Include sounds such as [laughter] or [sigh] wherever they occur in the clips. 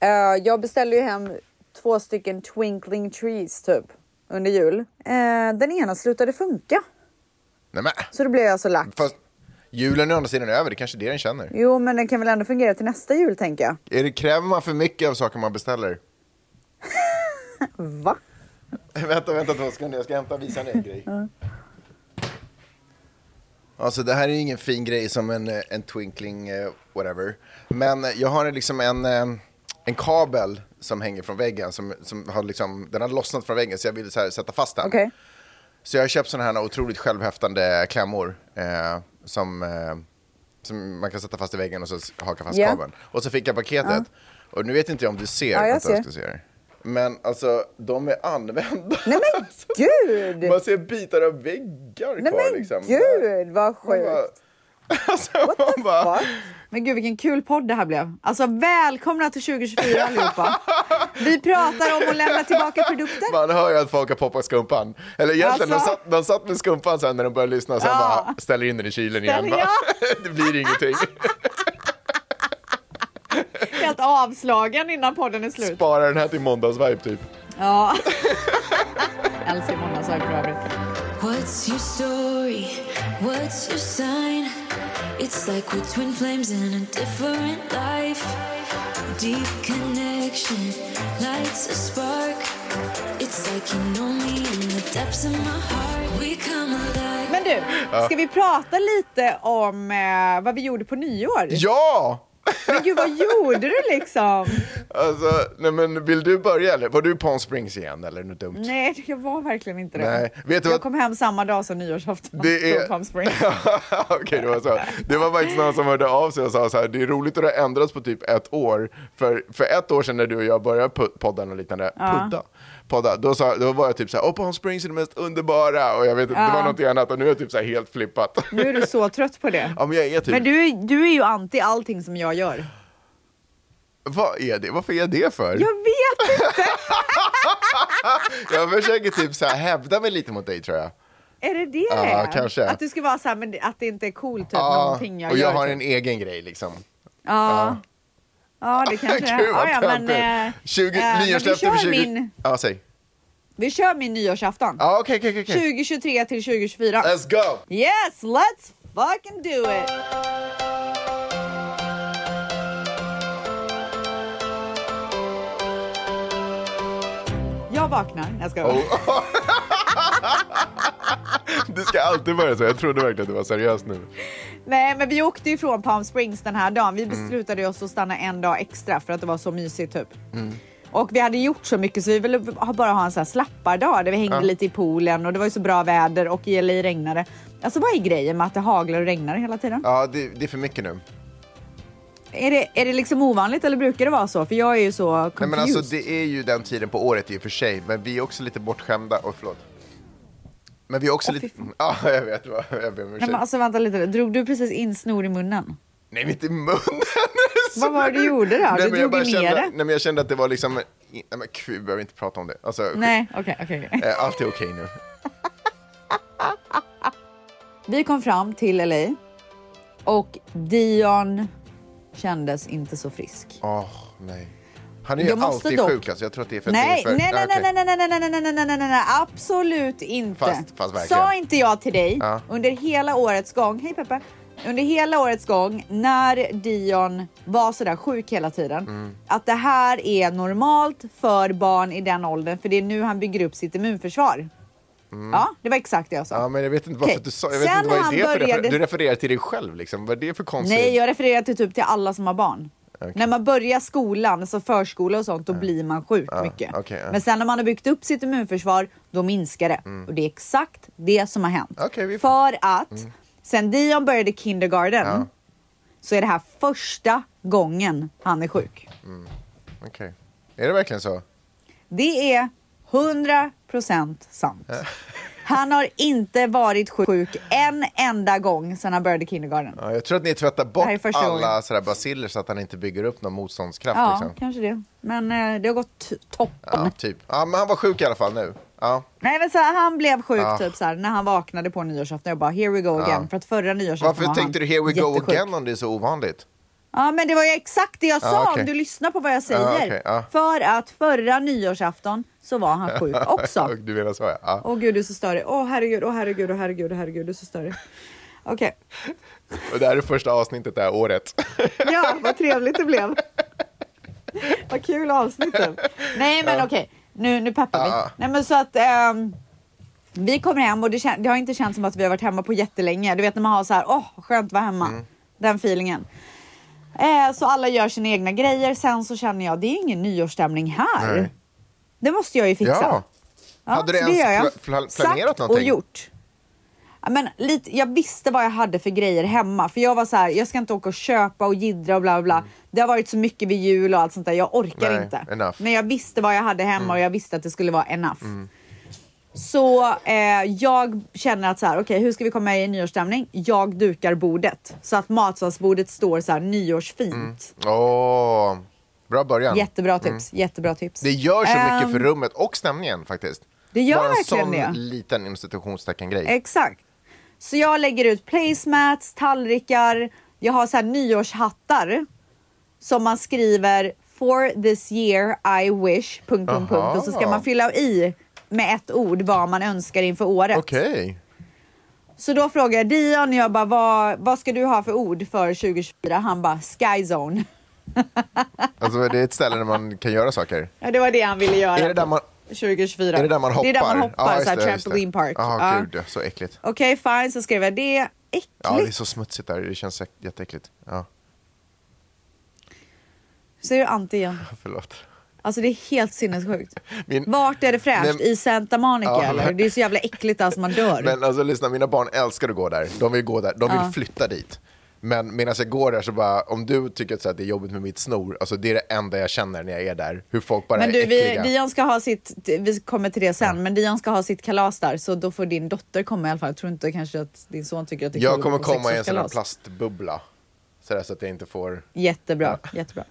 Eh, jag beställde ju hem två stycken twinkling trees typ under jul. Eh, den ena slutade funka. Nej, men. Så då blev jag så lack. Fast julen är å andra sidan över, det är kanske det den känner. Jo, men den kan väl ändå fungera till nästa jul tänker jag. Är det, kräver man för mycket av saker man beställer? Va? vänta, vänta två sekunder, jag ska hämta och visa en grej. Alltså det här är ingen fin grej som en, eh, en twinkling eh, whatever. Men jag har en, liksom en, eh, en kabel som hänger från väggen. Som, som har liksom, den har lossnat från väggen så jag vill så här, sätta fast den. Okej. Så jag har köpt sådana här otroligt självhäftande klämmor. Eh, som, eh, som man kan sätta fast i väggen och så haka fast Ja. kabeln. Och så fick jag paketet. Och nu vet inte jag om du ser. Ja, jag ser. ska se här. Men alltså, de är använda. Nej men [laughs] gud! Man ser bitar av väggar Nej kvar men liksom. gud vad sjukt! alltså, man bara, Va? [laughs] Men gud vilken kul podd det här blev. Alltså välkomna till 2024 allihopa. Vi pratar om att lämna tillbaka produkter. man hör ju att folk har poppat skumpan. Eller egentligen, Alltså. de, satt, de satt med skumpan sen när de började lyssna sen Ja. bara ställer in den i kylen igen. Bara, ja. [laughs] det blir ingenting. [laughs] Helt avslagen innan podden är slut. Spara den här till måndagsvibe typ. Ja. [laughs] Älskar måndagsvibe för övrigt. What's your story? What's your sign? It's like we're twin flames in a different life. Deep connection lights a spark. It's like you know me in the depths of my heart. We come alive. Men du, ska vi prata lite om eh, vad vi gjorde på nyår? Ja! Men gud, vad gjorde du liksom? Alltså, nej men vill du börja eller? Var du på Palm Springs igen eller något dumt? Nej, jag var verkligen inte det. Nej, vet du jag vad- kom hem samma dag som nyårsafton Det är- Palm Springs. [laughs] Okej, det var så. Det var faktiskt någon som hörde av sig och sa så här, det är roligt att det har ändrats på typ ett år. För, för ett år sedan när du och jag började podden och liknande, pudda, podda, då, sa, då var jag typ så här, åh Palm Springs är det mest underbara och jag vet inte, det var någonting annat och nu är jag typ så helt flippat. Nu är du så trött på det. [laughs] Ja men jag är typ, Men du, du är ju anti allting som jag gör. vad är det? Varför är jag det för? Jag vet inte! [laughs] Jag försöker typ så här hävda mig lite mot dig tror jag. Är det det? Ja, kanske. Att du ska vara så här, men att det inte är coolt typ, Ja, någonting jag och jag gör. har typ. en egen grej liksom. Ja. Ja, det [laughs] kanske är. Gud vad Ja, ja, men, töntigt. eh, 20, eh, men vi nyårslöfte för 20... min- Ja, säg. Vi kör min nyårsafton. Ja, okej, okej, okej. 2023 till 2024. Let's go! Yes, let's fucking do it! Jag vaknar, jag ska Oh. [laughs] Du ska alltid börja så. Jag trodde verkligen att du var seriös nu. Nej, men vi åkte ju från Palm Springs den här dagen. Vi Mm. beslutade oss att stanna en dag extra för att det var så mysigt typ. Mm. Och vi hade gjort så mycket så vi ville bara ha en sån här slappardag där vi hängde Ja. lite i poolen och det var ju så bra väder och i LA regnade. Alltså vad är grejen med att det haglar och regnar hela tiden? Ja, det, det är för mycket nu. Är, det, är det liksom ovanligt eller brukar det vara så? För jag är ju så confused. Nej, men alltså, det är ju den tiden på året i och för sig, men vi är också lite bortskämda. Och förlåt. Men vi är också fy lite... Ja, [laughs] jag vet. vad- Jag ber om Nej, ursäkt. men alltså vänta lite, drog du precis in snor i munnen? Nej, inte i munnen! [laughs] Vad var det du gjorde då? Nej, Du drog kände, ner nej, det. men jag kände att det var liksom... Nej, men gud, vi behöver inte prata om det. Alltså, Nej, okej, okej. okej. eh, Allt är okej nu. [laughs] Vi kom fram till LA och Dion kändes inte så frisk. Åh, nej. Han är ju alltid dock- sjuk, alltså. Jag tror att det är för att Nej, det är för... nej, nej, nej, nej, nej, nej, nej, nej, nej, nej, nej, nej, absolut inte. Fast- fast verkligen. Sa inte jag till dig Ja. under hela årets gång, hej Peppe, under hela årets gång när Dion var sådär sjuk hela tiden, Mm. att det här är normalt för barn i den åldern, för det är nu han bygger upp sitt immunförsvar. Ja, det var exakt det jag sa. Mm. Ja, men jag vet inte varför du sa... Jag vet Sen inte vad är det för började- refer... Du refererar till dig själv, liksom. Vad är det för konstigt? Nej, jag refererar till typ till alla som har barn. Okej. När man börjar skolan, alltså förskola och sånt, då blir man sjuk mycket. okej, ja. Men sen när man har byggt upp sitt immunförsvar, då minskar det. Och det är exakt det som har hänt. Mm. Mm. För att sen Dion började kindergarten Ja. så är det här första gången han är sjuk. Okej. Är det verkligen så? Det är 100% sant. Han har inte varit sjuk en enda gång sedan han började kindergarten. Ja, jag tror att ni tvättar bort alla sådär baciller så att han inte bygger upp någon motståndskraft. Ja, liksom. kanske det. Men eh, det har gått toppen. Ja, typ. Ja, men han var sjuk i alla fall nu. Ja. Nej men så här, han blev sjuk Ah. typ så här, när han vaknade på nyårsafton. Jag bara here we go again. För att förra nyårsafton Varför var tänkte du here we go jättesjuk. again om det är så ovanligt? Ja, men det var ju exakt det jag sa okej. om du lyssnar på vad jag säger. Ja, okej, ja. För att förra nyårsafton så var han sjuk [laughs] också. Du menar så ja. ja. Åh gud, du är så störig. Åh herregud, åh herregud, åh herregud, åh herregud, du är så störig. Okej, [laughs] Och det här är första avsnittet det här året. [laughs] ja, vad trevligt det blev. Vad kul avsnittet. Nej, men okej, nu, nu peppar vi. Ja. Nej, men så att ehm, vi kommer hem och det, det har inte känts som att vi har varit hemma på jättelänge. Du vet när man har så här, åh, skönt att vara hemma. Mm. Den feelingen. Eh, så alla gör sina egna grejer. Sen så känner jag, det är ingen nyårsstämning här. Nej. Det måste jag ju fixa. Ja. Ja, Hade du ens planerat Sagt någonting? och gjort. Men lite, jag visste vad jag hade för grejer hemma. För jag var så här, jag ska inte åka och köpa och jiddra och bla bla bla. Det har varit så mycket vid jul och allt sånt där. Jag orkar Mm. Nej, inte. enough. Mm. Men jag visste vad jag hade hemma och jag visste att det skulle vara enough. Så eh, jag känner att så här, okej hur ska vi komma i nyårsstämning? Jag dukar bordet. Så att matsalsbordet står så här nyårsfint. Åh, bra början. Jättebra tips. Jättebra tips. Mm. Det gör så mycket Ehm, för rummet och stämningen faktiskt. Det gör Bara en verkligen sån det. liten institutionstecken grej. Exakt. Så jag lägger ut placemats, tallrikar, jag har så här nyårshattar som man skriver for this year I wish... Punkt, punkt, punkt. Och så ska man fylla i med ett ord vad man önskar inför året. Okej. Så då frågar jag Dion, jag bara, vad, vad ska du ha för ord för 2024? Han bara, skyzone. [laughs] Alltså det är ett ställe där man kan göra saker. Ja, det var det han ville göra. Är det där man, 2024. är det där man hoppar? Det är där man hoppar, Ja, så här det, trampoline park. Ja, Ja. gud, så äckligt. Okej, fine, så skrev jag det. Äckligt. Ja, det är så smutsigt där. Det känns äck- jätteäckligt. Ja, Säger du anti igen? [laughs] förlåt. Alltså det är helt sinnessjukt. Min- Vart är det fräscht? Nej, I Santa Monica Ja, eller? Det är så jävla äckligt alltså man dör. Men alltså lyssna, mina barn älskar att gå där. De vill gå där. De vill Ja. flytta dit. Men medan jag går där så bara, om du tycker att det är jobbigt med mitt snor, alltså det är det enda jag känner när jag är där. Hur folk bara Men är du, vi, äckliga. Dion ska ha sitt, vi kommer till det sen, men Dion ska ha sitt kalas där så då får din dotter komma i alla fall. Jag tror inte kanske att din son tycker att det är jag kommer komma i en sån här plastbubbla. Så, där, så att jag inte får... Jättebra, jättebra.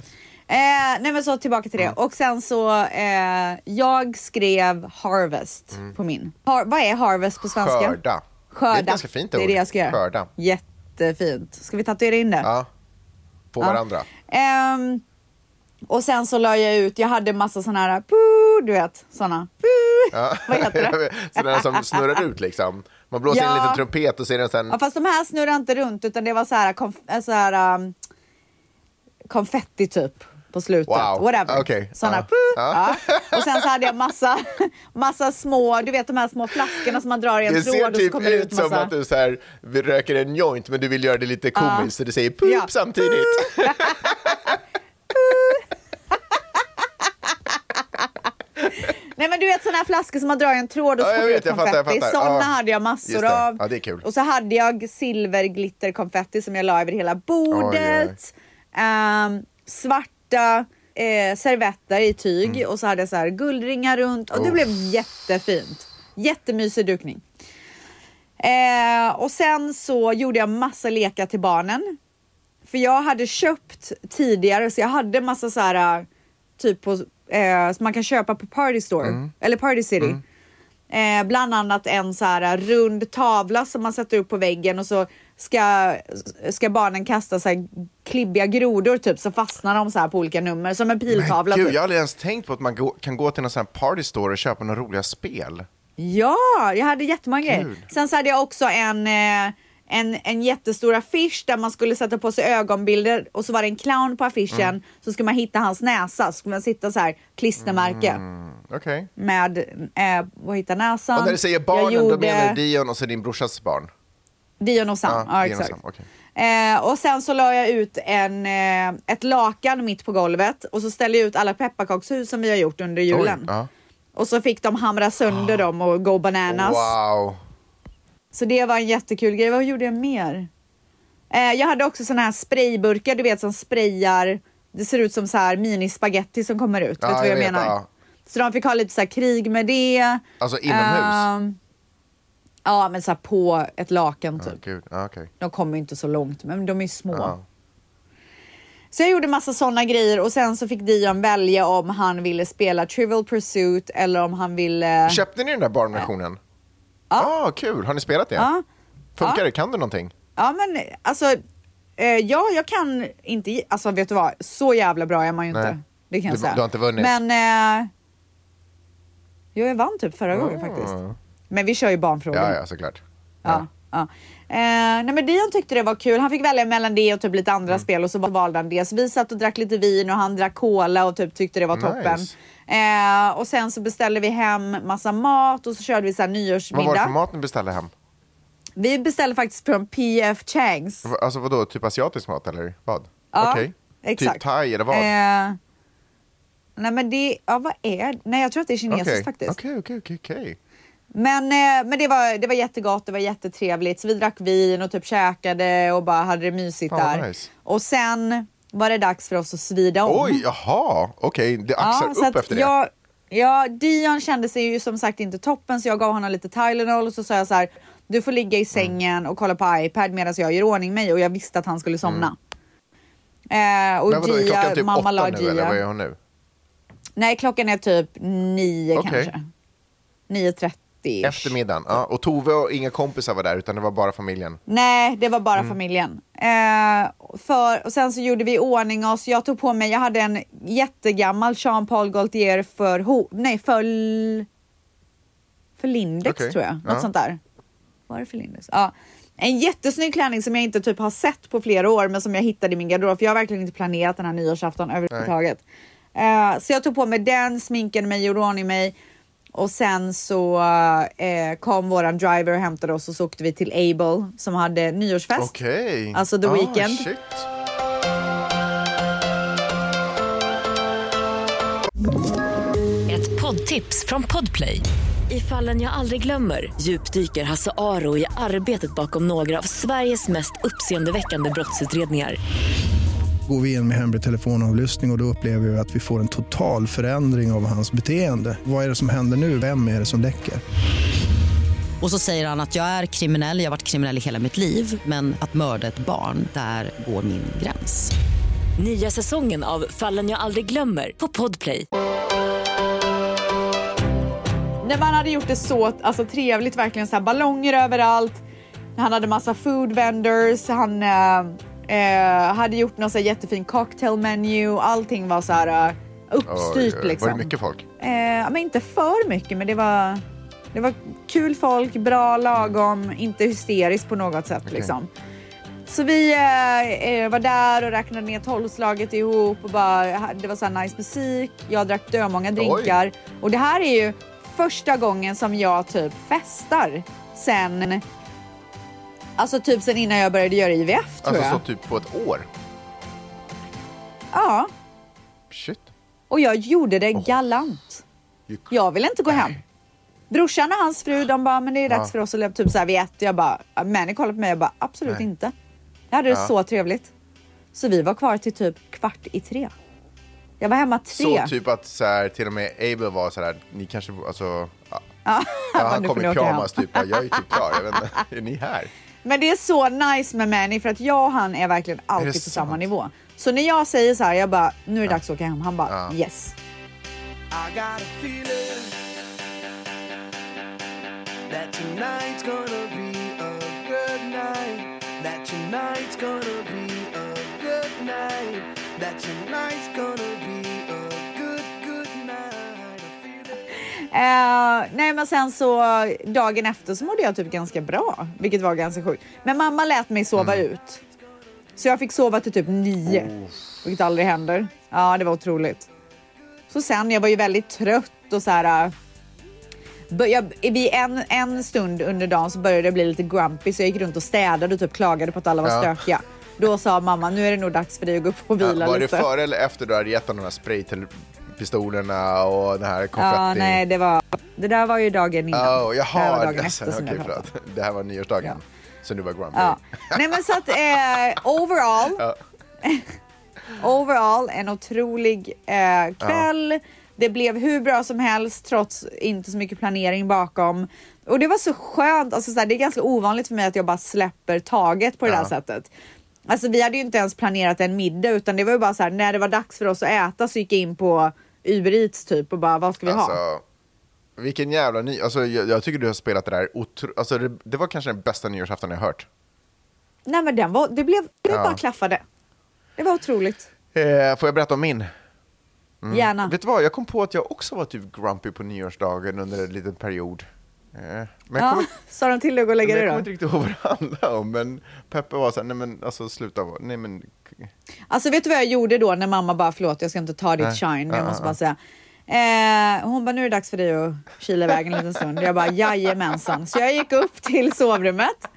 Eh, nej men så tillbaka till det. Mm. Och sen så, eh, jag skrev Harvest på min. Har, vad är Harvest på svenska? Mm. Skörda. Skörda. Det är ett ganska fint Det är ord. det jag ska göra. Skörda. Jättefint. Ska vi tatuera in det? Ja. På Ja. varandra. Ehm, och sen så la jag ut, jag hade massa såna här, poo, du vet. Poo. Ja. [laughs] Vad heter det? [laughs] Sådana som snurrar ut liksom. Man blåser in en Ja. liten trumpet och så är den sen... Ja, fast de här snurrar inte runt utan det var så här, konf- äh, så här um, konfetti typ på slutet. Wow. Whatever. Såna, Ja. poo. Ja. [laughs] Och sen så hade jag massa, massa små, du vet de här små flaskorna som man drar i en Det tråd ser och så typ det ut ut som massa. att du så här, vi röker en joint men du vill göra det lite komiskt så du säger poop Ja. samtidigt. [laughs] Nej men du vet såna här flaskor som man drar i en tråd och så Ja, kommer det ut konfetti. Såna Ja. hade jag massor det. av. Ja, det är kul. Och så hade jag silverglitterkonfetti som jag la över hela bordet. Ehm, svarta eh, servetter i tyg Mm. och så hade jag så här guldringar runt och det Oh. blev jättefint. Jättemysig dukning. Eh, och sen så gjorde jag massa lekar till barnen. För jag hade köpt tidigare så jag hade massa så här typ på, eh, som man kan köpa på Party Store Mm. eller Party City. Eh, bland annat en så här rund tavla som man sätter upp på väggen och så ska, ska barnen kasta så här klibbiga grodor typ så fastnar de så här på olika nummer som en piltavla. Men gud, typ. jag har aldrig ens tänkt på att man gå, kan gå till någon sån här party store och köpa några roliga spel. Ja, jag hade jättemånga grejer. Kul. Sen så hade jag också en, eh, en, en jättestor affisch där man skulle sätta på sig ögonbilder och så var det en clown på affischen. Mm. Så skulle man hitta hans näsa, så skulle man sitta så här klistermärke Mm, Okej. med eh, vad hittar näsan. Och när du säger barnen, Jag då gjorde menar du Dion och så din brorsas barn? Dion och Sam. Ja, och exakt. Sam, okej. Eh, och sen så la jag ut en, eh, ett lakan mitt på golvet och så ställde jag ut alla pepparkakshus som vi har gjort under julen. Oj, ja. Och så fick de hamra sönder dem och go bananas. Wow. Så det var en jättekul grej. Vad gjorde jag mer? Eh, jag hade också såna här sprayburkar, du vet som sprayar. Det ser ut som så här mini-spaghetti som kommer ut. Ja, vet du vad jag, jag vet, menar? ja. Så de fick ha lite så här krig med det. Alltså inomhus? Ja, men så här på ett lakan typ. Gud. Ja, okej. De kommer inte så långt, men de är små. Ja. Så jag gjorde massa såna grejer och sen så fick Dion välja om han ville spela Trivial Pursuit eller om han ville... Köpte ni den där barnversionen? Ja. Ah, kul. Har ni spelat det? Ja. Funkar Ja. det? Kan du någonting? Ja, men alltså Eh, ja, jag kan inte... ge- Alltså vet du vad? Så jävla bra är man ju Nej. inte. Det kan jag Du- säga. du har inte vunnit? Men... Eh, jo, jag vann typ förra gången faktiskt. Men vi kör ju barnfrågor. Ja, ja, såklart. Ja, ja. Eh, nej men Dion tyckte det var kul. Han fick välja mellan det och typ lite andra Mm. spel och så valde han det. Så vi satt och drack lite vin och han drack cola och typ tyckte det var toppen. Nice. Eh, och sen så beställde vi hem massa mat och så körde vi så här Vad var det nyårsmiddag. för mat ni beställde hem? Vi beställde faktiskt från PF Changs. Alltså vadå, typ asiatisk mat eller vad? Ja, Okej. exakt. Typ thai eller vad? Eh, nej men det, ja vad är det? Nej jag tror att det är kinesiskt Okej, faktiskt. okej, okej, okej, okej. Men, eh, men det, var, det var jättegott, det var jättetrevligt. Så vi drack vin och typ käkade och bara hade det mysigt vad där. nice. Och sen var det dags för oss att svida om. Oj, jaha, okej, det axar så upp efter det. jag, Ja, Dion kände sig ju som sagt inte toppen så jag gav honom lite Tylenol och så sa jag så här. Du får ligga i sängen och kolla på iPad medan jag gör ordning mig och jag visste att han skulle somna. Eh, och Men vadå, är Gia, klockan typ mamma åtta nu eller vad är Gia. hon nu? Nej, klockan är typ nio Okej. kanske. 9.30. Eftermiddagen. Ja, och Tove och inga kompisar var där utan det var bara familjen. Nej, det var bara Mm. familjen. Eh, för, och sen så gjorde vi i ordning oss. Jag tog på mig, jag hade en jättegammal Jean Paul Gaultier för, ho, nej, för, för Lindex Okej, tror jag. Något ja. sånt där. Var det för Lindex? Ja. En jättesnygg klänning som jag inte typ har sett på flera år men som jag hittade i min garderob för jag har verkligen inte planerat den här nyårsafton överhuvudtaget. Eh, så jag tog på mig den, sminkade mig, gjorde ordning mig och sen så eh, kom våran driver och hämtade oss och så åkte vi till Able som hade nyårsfest. Okej. Alltså The ah, Weeknd. Shit. Ett poddtips från Podplay. I fallen jag aldrig glömmer djupdyker Hasse Aro i arbetet bakom några av Sveriges mest uppseendeväckande brottsutredningar. Går vi in med hemlig telefonavlyssning och, och då upplever vi att vi får en total förändring av hans beteende. Vad är det som händer nu? Vem är det som läcker? Och så säger han att jag är kriminell, jag har varit kriminell i hela mitt liv men att mörda ett barn, där går min gräns. Nya säsongen av Fallen jag aldrig glömmer på Podplay. När man hade gjort det så alltså, trevligt, verkligen så här, ballonger överallt. Han hade massa food vendors, han eh, eh, hade gjort någon så jättefin cocktail menu. Allting var så här eh, uppstyrt Oj, oj, liksom. Var det mycket folk? Eh, men inte för mycket, men det var, det var kul folk, bra, lagom, inte hysteriskt på något sätt. Liksom. Så vi eh, eh, var där och räknade ner tolvslaget ihop och bara, det var så här nice musik. Jag drack dömånga drinkar och det här är ju första gången som jag typ festar sen, alltså typ sen innan jag började göra IVF tror Alltså jag. så typ på ett år? Ja, Shit. och jag gjorde det galant. You- Jag ville inte gå hem. Brorsan och hans fru, de bara, men det är dags Ja. för oss att leva typ så här vid ett. Jag bara, Manny kollade på mig och bara, absolut Nej. inte. Jag hade det Ja. så trevligt. Så vi var kvar till typ kvart i tre. Jag var hemma tre. Så typ att så här, till och med Abel var så här, ni kanske, alltså, ja, Ja, han [laughs] kom i pyjamas typ, ja, jag är typ klar, jag vet inte, är ni här? Men det är så nice med Manny för att jag och han är verkligen alltid på sant? samma nivå. Så när jag säger så här, jag bara, nu är det dags att åka hem. Han bara, Ja. yes. I got a feeling that tonight's gonna be a Eh, nej men sen så dagen efter så mådde jag typ ganska bra, vilket var ganska sjukt. Men mamma lät mig sova Mm. ut. Så jag fick sova till typ nio, vilket aldrig händer. Ja, det var otroligt. Så sen, jag var ju väldigt trött och så här. eh, Jag, vid en, en stund under dagen så började jag bli lite grumpy så jag gick runt och städade och typ klagade på att alla var Ja. stökiga. Då sa mamma, nu är det nog dags för dig att gå upp och vila Ja, var det lite. före eller efter du hade gett honom de här spraypistolerna och den här konfetti? Ja, nej, det var, det där var ju dagen innan. Oh, det här var jaha, dagen [laughs] det, efter pratade. förlåt. Det här var nyårsdagen. Ja. Så du var grumpy. Ja. Nej men så att eh, overall, Ja. [laughs] overall en otrolig eh, kväll. Det blev hur bra som helst trots inte så mycket planering bakom. Och det var så skönt, alltså, så här, det är ganska ovanligt för mig att jag bara släpper taget på det Ja. där sättet. Alltså vi hade ju inte ens planerat en middag utan det var ju bara så här när det var dags för oss att äta så gick jag in på Uber Eats typ och bara vad ska vi ha? Alltså, vilken jävla ny... Alltså, jag, jag tycker du har spelat det där otro... Alltså, det, det var kanske den bästa nyårsafton jag hört. Nej men den var, det blev, det Ja. bara klaffade. Det var otroligt. Eh, får jag berätta om min? Gärna. Vet du vad, jag kom på att jag också var typ grumpy på nyårsdagen under en liten period. Eh, men Ja, kommer [laughs] sa de till dig att gå och lägga dig jag kommer då? inte riktigt ihåg vad det [laughs] handlade om, men Peppe var så här, nej men alltså sluta, nej men... Alltså vet du vad jag gjorde då när mamma bara förlåt jag ska inte ta ditt Nej. shine, Ja, jag måste bara säga. Eh, hon bara nu är det dags för dig att kila iväg en liten stund. Jag bara jajamensan. Så jag gick upp till sovrummet,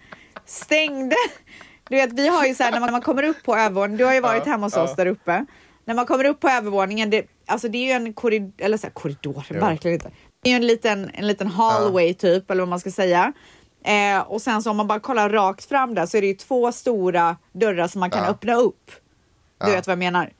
stängde. Du vet vi har ju så här när man, när man kommer upp på övervåningen, du har ju varit hemma hos oss där uppe. När man kommer upp på övervåningen, det, alltså det är ju en korridor, eller så här, korridor, verkligen inte. Det är ju en liten, en liten hallway typ, eller vad man ska säga. Eh, och sen så om man bara kollar rakt fram där så är det ju två stora dörrar som man kan Ja. öppna upp. Du Ja. vet vad jag menar.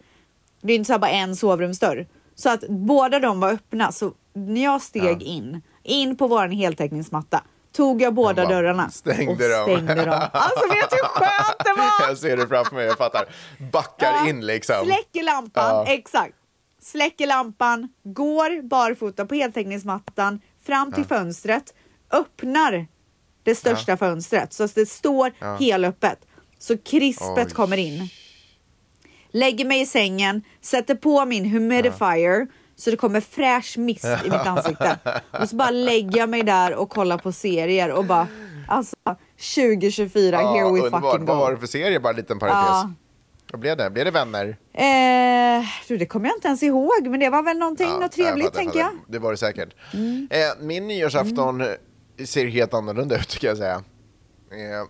Det är inte så bara en sovrumsdörr. Så att båda de var öppna. Så när jag steg in, in på våran heltäckningsmatta, tog jag båda dörrarna stängde och dem. stängde dem. Alltså vet du hur skönt det [laughs] var? Jag ser det framför mig, jag fattar. Backar Ja, in liksom. Släcker lampan, Ja. exakt. Släcker lampan, går barfota på heltäckningsmattan fram till fönstret, öppnar det största fönstret så att det står helöppet. Så krispet Oj. kommer in. Lägger mig i sängen, sätter på min humidifier så det kommer fräsch mist i mitt ansikte. Och så bara lägger jag mig där och kollar på serier och bara alltså 2024, Ja, here we underbart. fucking Vad var go. det för serie, bara en liten parentes? Vad blev det? Blev det Vänner? Eh, du, det kommer jag inte ens ihåg, men det var väl någonting, Ja, något trevligt fattar, tänker jag. Det var det säkert. Eh, min nyårsafton eh, ser helt annorlunda ut, kan jag säga. Eh,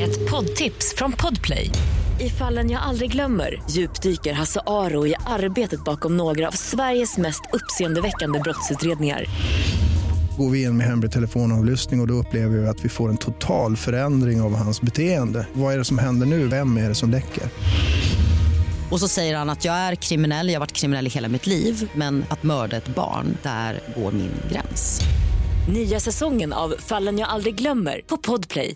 Ett poddtips från Podplay. I fallen jag aldrig glömmer djupdyker Hasse Aro i arbetet bakom några av Sveriges mest uppseendeväckande brottsutredningar. Går vi in med hemlig telefonavlyssning och, och då upplever vi att vi får en total förändring av hans beteende. Vad är det som händer nu? Vem är det som läcker? Och så säger han att jag är kriminell, jag har varit kriminell i hela mitt liv men att mörda ett barn, där går min gräns. Nya säsongen av Fallen jag aldrig glömmer på Podplay.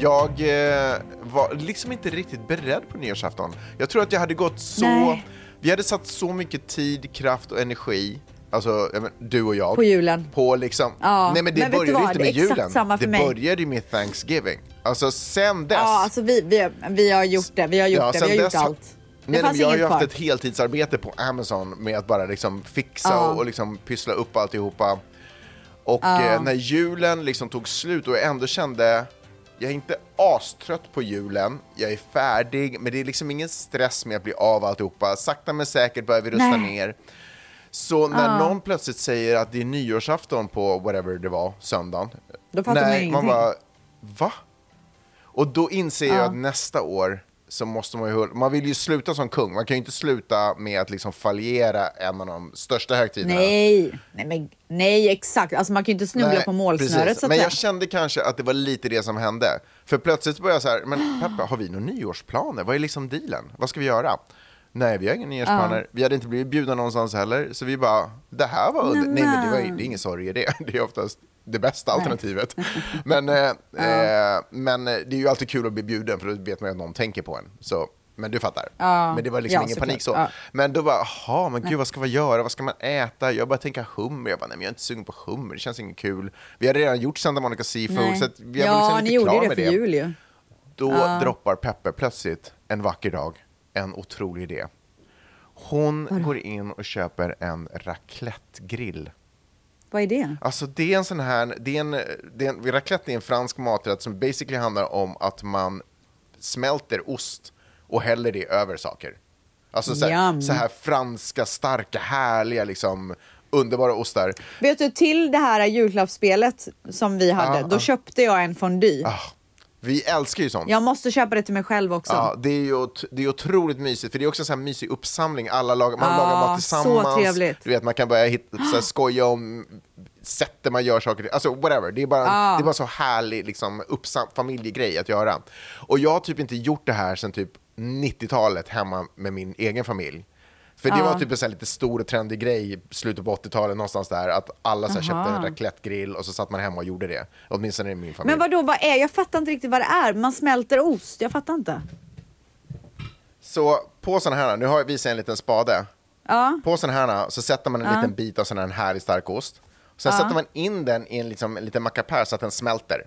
Jag eh, var liksom inte riktigt beredd på nyårsafton. Jag tror att jag hade gått så... Nej. Vi hade satt så mycket tid, kraft och energi, alltså du och jag. På julen. På liksom... Ja, Nej men det men började inte med julen. det mig. började ju med Thanksgiving. Alltså sen dess. Ja, alltså vi, vi, vi har gjort det, vi har gjort det, vi har gjort dess allt. Nej, nej, jag har ju haft ett heltidsarbete på Amazon med att bara liksom fixa Ja. och, och liksom pyssla upp alltihopa. Och eh, när julen liksom tog slut och jag ändå kände, jag är inte astrött på julen, jag är färdig, men det är liksom ingen stress med att bli av alltihopa. Sakta men säkert börjar vi rusta Nej. ner. Så när någon plötsligt säger att det är nyårsafton på whatever det var, söndagen. Då fattar man ingenting. man bara, va? Och då inser jag att nästa år så måste man ju, man vill ju sluta som kung. Man kan ju inte sluta med att liksom fallera en av de största högtiderna. Nej, nej, men, nej exakt. Alltså man kan ju inte snubbla Nej, på målsnöret precis. så att Men jag kände kanske att det var lite det som hände. För plötsligt började jag så här, men Peppe, har vi några nyårsplaner? Vad är liksom dealen? Vad ska vi göra? Nej, vi har inga nyårsplaner. Vi hade inte blivit bjudna någonstans heller. Så vi bara, det här var under... Nej, men det, var, det är ingen sorg i det. [laughs] Det är oftast det bästa alternativet. [laughs] Men, eh, [laughs] eh, men eh, det är ju alltid kul att bli bjuden, för då vet man ju att någon tänker på en. Så, men du fattar. Ja. Men det var liksom Ja, ingen panik så. Ja. Men då bara, jaha, men gud vad ska man göra? Vad ska man äta? Jag bara tänka hummer. Jag bara, nej men jag är inte sugen på hummer, det känns inget kul. Vi hade redan gjort Santa Monica Seafood, Nej. så vi var ja, liksom ni lite gjorde det för det. jul ju. Då droppar Peppe plötsligt, en vacker dag, en otrolig idé. Hon går in och köper en raclettegrill. Vad är det? Alltså det är en sån här, det är en, det är en, raclette är en fransk maträtt som basically handlar om att man smälter ost och häller det över saker. Alltså så här, så här franska, starka, härliga, liksom underbara ostar. Vet du, till det här julklappsspelet som vi hade, Ja, då ja. köpte jag en fondue. Ah, vi älskar ju sånt. Jag måste köpa det till mig själv också. Ja, det är ju det är otroligt mysigt, för det är också en sån här mysig uppsamling. Alla lagar, man Ja, lagar mat så tillsammans. trevligt. Du vet, man kan börja hitta, så här, skoja om sättet man gör saker Alltså whatever, det är bara, det är bara så härlig liksom, uppsam- familjegrej att göra. Och jag har typ inte gjort det här sedan typ 90-talet hemma med min egen familj. För det var typ en sån här lite stor och trendig grej slutet på 80-talet någonstans där, att alla så köpte en raclettegrill och så satt man hemma och gjorde det. Åtminstone i min familj. Men vad då, vad är Jag fattar inte riktigt vad det är. Man smälter ost, jag fattar inte. Så på sådana här, nu har jag visat en liten spade. Ja. På sån här så sätter man en liten bit av sån här härlig stark ost. Sen sätter man in den i en, liksom, en liten mackapär så att den smälter.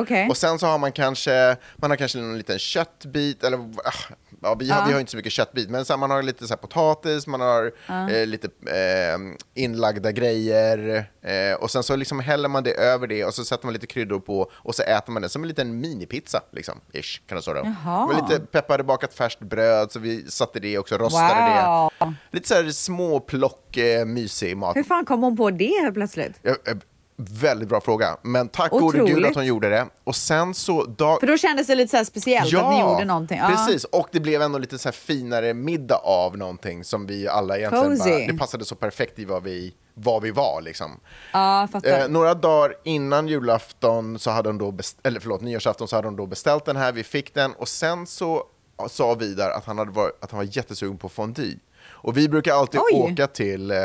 Okej. Och sen så har man kanske, man har kanske en liten köttbit, eller ah, ja, vi, har, vi har inte så mycket köttbit, men så man har lite så potatis, man har eh, lite eh, inlagda grejer, eh, och sen så liksom häller man det över det och så sätter man lite kryddor på och så äter man det som en liten minipizza, liksom, ish, kan det stå då. Jaha. Med lite pepparbakat färskt bröd, så vi satte det också, rostade Wow. det. Lite så här små plock, eh, mysig mat. Hur fan kom hon på det plötsligt? Ja, eh, Väldigt bra fråga. Men tack gode gud att hon gjorde det. Och sen så... Dag... För då kändes det lite så speciellt att ni gjorde någonting. Ja. precis. Och det blev ändå lite så finare middag av någonting som vi alla egentligen Cozy. bara... Det passade så perfekt i vad vi, vad vi var liksom. Ja. Eh, några dagar innan julafton, så hade hon då best- eller förlåt, nyårsafton, så hade hon då beställt den här. Vi fick den och sen så sa Vidar att han, hade varit, att han var jättesugen på fondue. Och vi brukar alltid Oj. åka till, eh,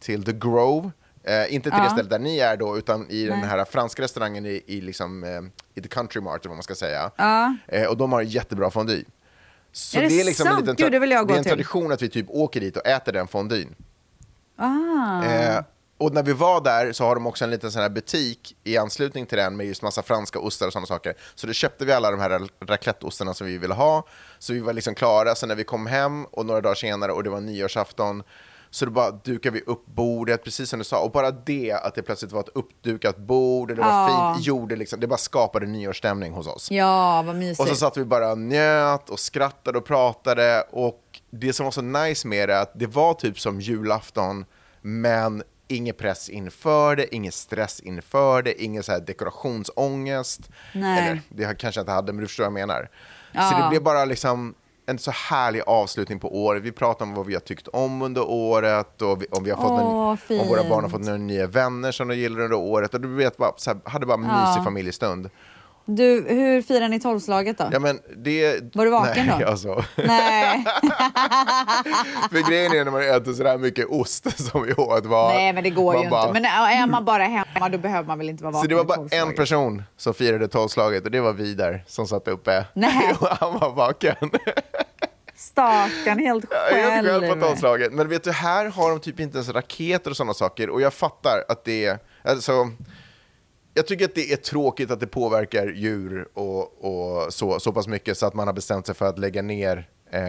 till The Grove. Eh, inte till det stället där ni är då, utan i den här franska restaurangen i, i, liksom, eh, i The Country Mart, eller vad man ska säga. Eh, och de har jättebra fondue. Så Är det liksom sant? en liten Gud, det vill jag det är gå en till. tradition att vi typ åker dit och äter den fonduen. Ah. Eh, och när vi var där så har de också en liten sån här butik i anslutning till den med just massa franska ostar och sådana saker. Så då köpte vi alla de här racletteostarna som vi ville ha. Så vi var liksom klara. Så när vi kom hem och några dagar senare och det var nyårsafton så då bara dukade vi upp bordet, precis som du sa. Och bara det, att det plötsligt var ett uppdukat bord, och det var Ja. fint, gjorde liksom, det bara skapade nyårsstämning hos oss. Ja, vad mysigt. Och så satt vi bara och njöt och skrattade och pratade. Och det som var så nice med det att det var typ som julafton, men ingen press inför det, ingen stress inför det, ingen så här dekorationsångest. Nej. Eller det kanske jag inte hade, men du förstår vad jag menar. Så Ja. det blev bara liksom en så härlig avslutning på året. Vi pratade om vad vi har tyckt om under året och om, vi har fått Åh, någon, om våra barn har fått några nya vänner som de gillar under året. Och du vet, bara, här, hade bara en mysig familjestund. Du, hur firar ni tolvslaget då? Ja, men det... Var du vaken Nej, då? [laughs] Alltså. Nej. [laughs] För grejen är när man äter sådär mycket ost [laughs] som vi åt. Var, Nej, men det går ju bara- inte. Men är man bara hemma då behöver man väl inte vara vaken Så det var bara en person som firade tolvslaget och det var Vidar som satt uppe. Nej. Han var vaken. Stackarn helt Jag är själv. själv på tolvslaget. Men vet du, här har de typ inte ens raketer och sådana saker. Och jag fattar att det är... Alltså, jag tycker att det är tråkigt att det påverkar djur och, och så, så pass mycket så att man har bestämt sig för att lägga ner eh,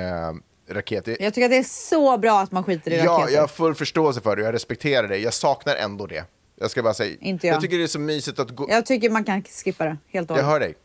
raketer. Jag tycker att det är så bra att man skiter i Ja, raketer. jag har full förståelse för det jag respekterar det. Jag saknar ändå det. Jag ska bara säga. Inte jag. tycker det är så mysigt att gå... Jag tycker man kan skippa det helt och Jag hållet. hör dig.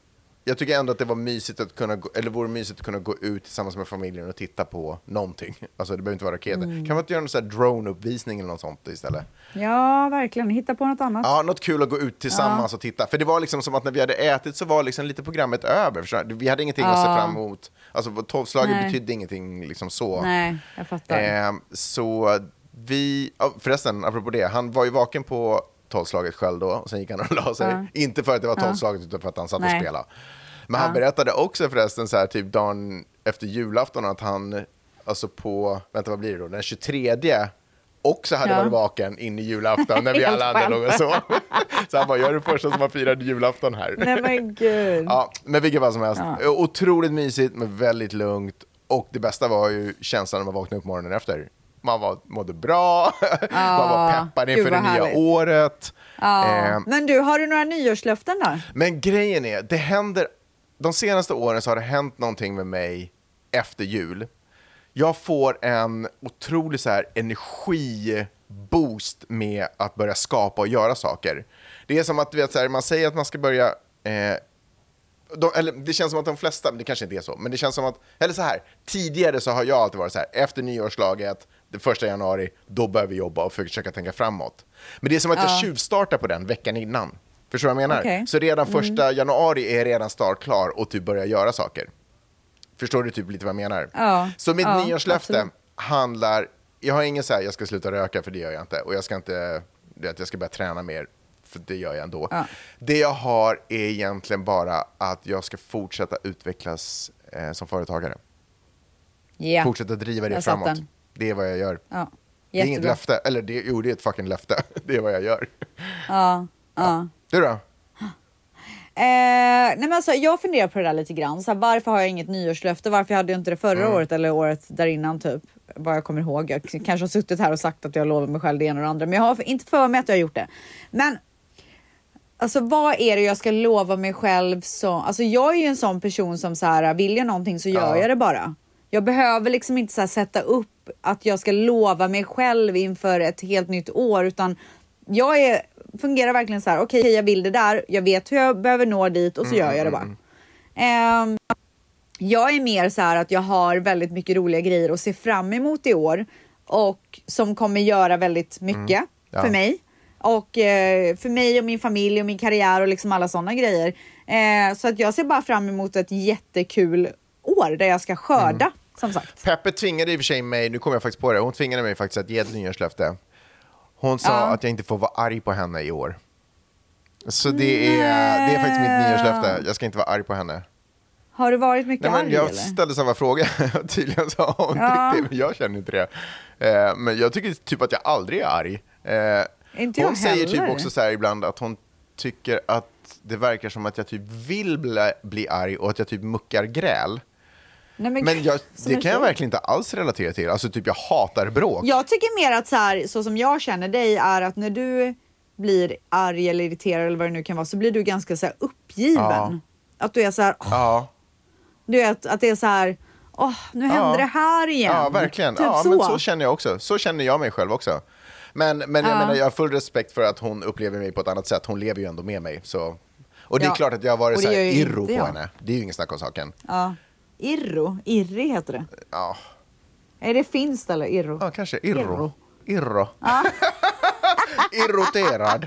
Jag tycker ändå att det var mysigt att kunna gå, eller vore mysigt att kunna gå ut tillsammans med familjen och titta på någonting. [laughs] Alltså det behöver inte vara raketer. Mm. Kan man inte göra någon sån här drone-uppvisning eller något sånt istället? Ja, verkligen. Hitta på något annat. Ja, något kul att gå ut tillsammans och titta. För det var liksom som att när vi hade ätit så var liksom lite programmet över. förstår? Vi hade ingenting att se fram emot. Alltså tolvslaget betydde ingenting liksom så. Nej, jag fattar. Eh, så vi, ja, förresten, apropå det, han var ju vaken på tolvslaget själv då, och sen gick han och [laughs] la sig. Inte för att det var tolvslaget, utan för att han satt och Nej. spelade. Men han berättade också förresten, så här, typ dagen efter julafton, att han, alltså på, vänta vad blir det då, den 23 också hade Ja. varit vaken in i julafton när vi [laughs] alla andra låg och sov. [laughs] Så han bara, jag är den första som har firat julafton här. Nej men gud. Ja, men vilket fall som helst. Otroligt mysigt, men väldigt lugnt. Och det bästa var ju känslan när man vaknade upp morgonen efter. Man var, mådde bra, [laughs] man var peppad gud inför det vad nya härligt. året. Ja. Eh, Men du, har du några nyårslöften då? men grejen är, det händer, de senaste åren så har det hänt någonting med mig efter jul. Jag får en otrolig så här energiboost med att börja skapa och göra saker. Det är som att du vet, så här, man säger att man ska börja eh, de, eller det känns som att de flesta, det kanske inte är så, men det känns som att, eller så här, tidigare så har jag alltid varit så här, efter nyårslaget, första januari, då börjar vi jobba och försöka tänka framåt. Men det är som att jag tjuvstartar på den veckan innan. Förstår du vad jag menar? Okej. Så redan första januari är jag redan startklar och typ börjar göra saker. Förstår du typ lite vad jag menar? Ja, Så mitt ja, nyårslöfte absolut. handlar, jag har ingen så här, jag ska sluta röka för det gör jag inte. Och jag ska inte, vet, jag ska börja träna mer för det gör jag ändå. Ja. Det jag har är egentligen bara att jag ska fortsätta utvecklas eh, som företagare. Ja. Fortsätta driva det framåt. den. Det är vad jag gör. Ja. Det är inget löfte, eller det, jo det är ett fucking löfte. [laughs] Det är vad jag gör. Ja. Ja. Du då? nej men alltså, jag funderar på det där lite grann. Så här, varför har jag inget nyårslöfte? Varför hade jag inte det förra Mm. året eller året där innan typ? Vad jag kommer ihåg. Jag kanske har suttit här och sagt att jag lovar mig själv det ena och det andra, men jag har inte för mig att jag har gjort det. Men Alltså vad är det jag ska lova mig själv så? Alltså jag är ju en sån person som så här, vill jag någonting så gör Ja. jag det bara. Jag behöver liksom inte så sätta upp att jag ska lova mig själv inför ett helt nytt år utan jag är, fungerar verkligen så här, okej jag vill det där, jag vet hur jag behöver nå dit och så gör jag det bara. Ehm, jag är mer så här att jag har väldigt mycket roliga grejer att se fram emot i år och som kommer göra väldigt mycket Ja. för mig. Och eh, för mig och min familj och min karriär och liksom alla sådana grejer. Eh, så att jag ser bara fram emot ett jättekul år där jag ska skörda, som sagt. Peppe tvingade i och för sig mig, nu kommer jag faktiskt på det, hon tvingade mig faktiskt att ge ett nyårslöfte. Hon sa Ja. att jag inte får vara arg på henne i år. Så det är, det är faktiskt mitt nyårslöfte, jag ska inte vara arg på henne. Har du varit mycket Nej, men arg jag eller? ställde samma fråga, [laughs] tydligen sa hon Ja. det, men jag känner inte det. Eh, men jag tycker typ att jag aldrig är arg. Eh, Inte hon jag säger typ heller. också så här ibland att hon tycker att det verkar som att jag typ vill bli, bli arg och att jag typ muckar gräl. Nej, Men jag, som det kan jag verkligen inte alls relatera till. Alltså typ jag hatar bråk. Jag tycker mer att så här, så som jag känner dig är att när du blir arg eller irriterad eller vad det nu kan vara så blir du ganska så här uppgiven. Ja. Att du är så här, åh, Ja, du vet att det är så här, åh, nu händer Ja. det här igen. ja verkligen. Typ ja, så. Men så känner jag också. Så känner jag mig själv också. Men, men jag Ja. menar, jag har full respekt för att hon upplever mig på ett annat sätt. Hon lever ju ändå med mig. Så. Och det är klart att jag har varit så här irro på jag. henne. Det är ju ingen snack om saken. Ja. Irro, irri heter det. Ja, Är det finskt eller irro? ja kanske irro. Irro. Irro. [laughs] Irroterad.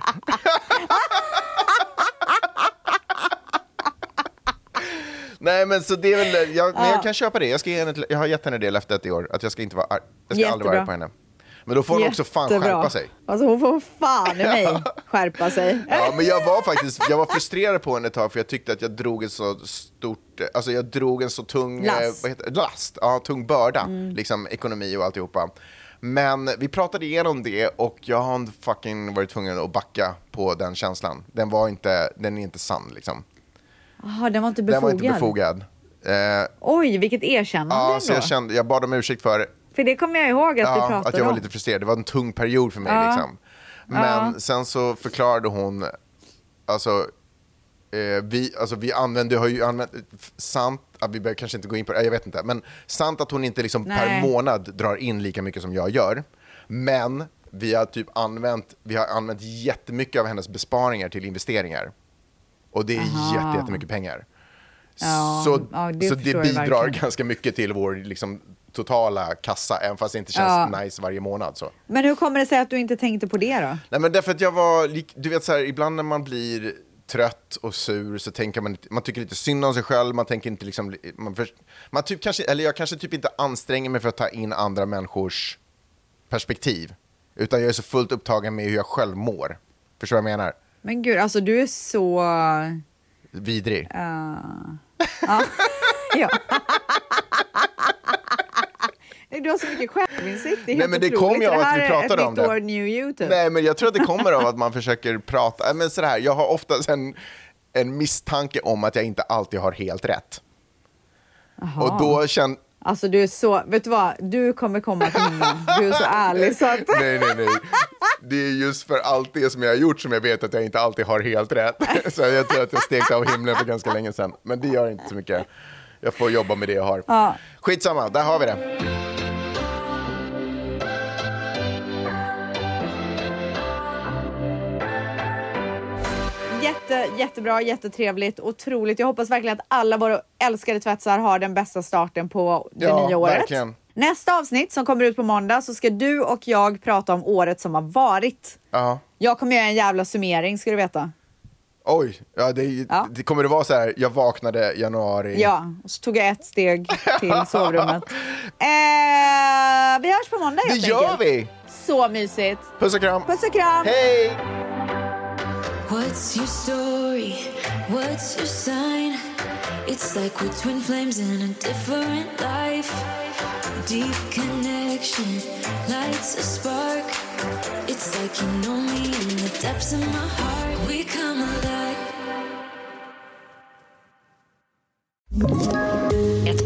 Nej men så det är väl, jag, men jag kan köpa det. Jag, ska ge henne, jag har gett henne det löftet i år, att jag ska inte vara ar- jag ska aldrig vara arg på henne. Men då får hon också fan Jättebra. skärpa sig. Alltså hon får fan i [laughs] mig skärpa sig. Ja, men jag var faktiskt jag var frustrerad på henne ett tag för jag tyckte att jag drog en så stort, alltså jag drog en så tung. Mm. Eh, vad heter, last, ja, tung börda, liksom ekonomi och alltihopa. Men vi pratade igenom det och jag har fucking varit tvungen att backa på den känslan. Den var inte, den är inte sann liksom. Jaha, den var inte Den befogad. var inte befogad. Eh, Oj, vilket erkännande ja, så jag, kände, jag bad om ursäkt för För det kommer jag ihåg att du ja, pratade att jag var om. lite frustrerad. Det var en tung period för mig. Ja. Liksom. Men sen så förklarade hon, alltså, eh, vi, alltså vi använder, har ju använt, sant, att vi behöver kanske inte gå in på det, jag vet inte, men sant att hon inte liksom per Nej. månad drar in lika mycket som jag gör. Men vi har typ använt, vi har använt jättemycket av hennes besparingar till investeringar. Och det är jätte, jättemycket pengar. Ja, så ja, det så det bidrar ganska mycket till vår liksom, totala kassa, även fast det inte känns Ja. nice varje månad. Så. Men hur kommer det sig att du inte tänkte på det då? Nej men därför att jag var, du vet så här, ibland när man blir trött och sur så tänker man, man tycker lite synd om sig själv, man tänker inte liksom, man, för, man typ kanske, eller jag kanske typ inte anstränger mig för att ta in andra människors perspektiv. Utan jag är så fullt upptagen med hur jag själv mår. Förstår du vad jag menar? Men gud, alltså du är så... Vidrig. Ja. [laughs] Du har så mycket självinsikt. Det är Nej, men det kom ju av att vi pratade om det. new you typ. Nej, men jag tror att det kommer av att man [laughs] försöker prata. Men så här, jag har ofta en, en misstanke om att jag inte alltid har helt rätt. Och då känner... Alltså du är så, vet du vad? Du kommer komma till himlen. Du är så ärlig så att... Nej, nej, nej. Det är just för allt det som jag har gjort som jag vet att jag inte alltid har helt rätt. [laughs] Så jag tror att jag stekte av himlen för ganska länge sedan. Men det gör inte så mycket. Jag får jobba med det jag har. Ja. Skitsamma, där har vi det. Jätte, jättebra, jättetrevligt, otroligt. Jag hoppas verkligen att alla våra älskade tvättsar har den bästa starten på det Ja, nya året. verkligen. Nästa avsnitt som kommer ut på måndag så ska du och jag prata om året som har varit. Ja. Jag kommer göra en jävla summering ska du veta. Oj, ja, det, Ja. det kommer det vara så här, jag vaknade januari. Ja, och så tog jag ett steg till [laughs] sovrummet. Eh, vi hörs på måndag Det helt gör enkelt. vi! Så mysigt. Puss och kram! Puss och kram! Hej! What's your story? What's your sign? It's like we're twin flames in a different life. Deep connection lights a spark. It's like you know me in the depths of my heart. We come alive.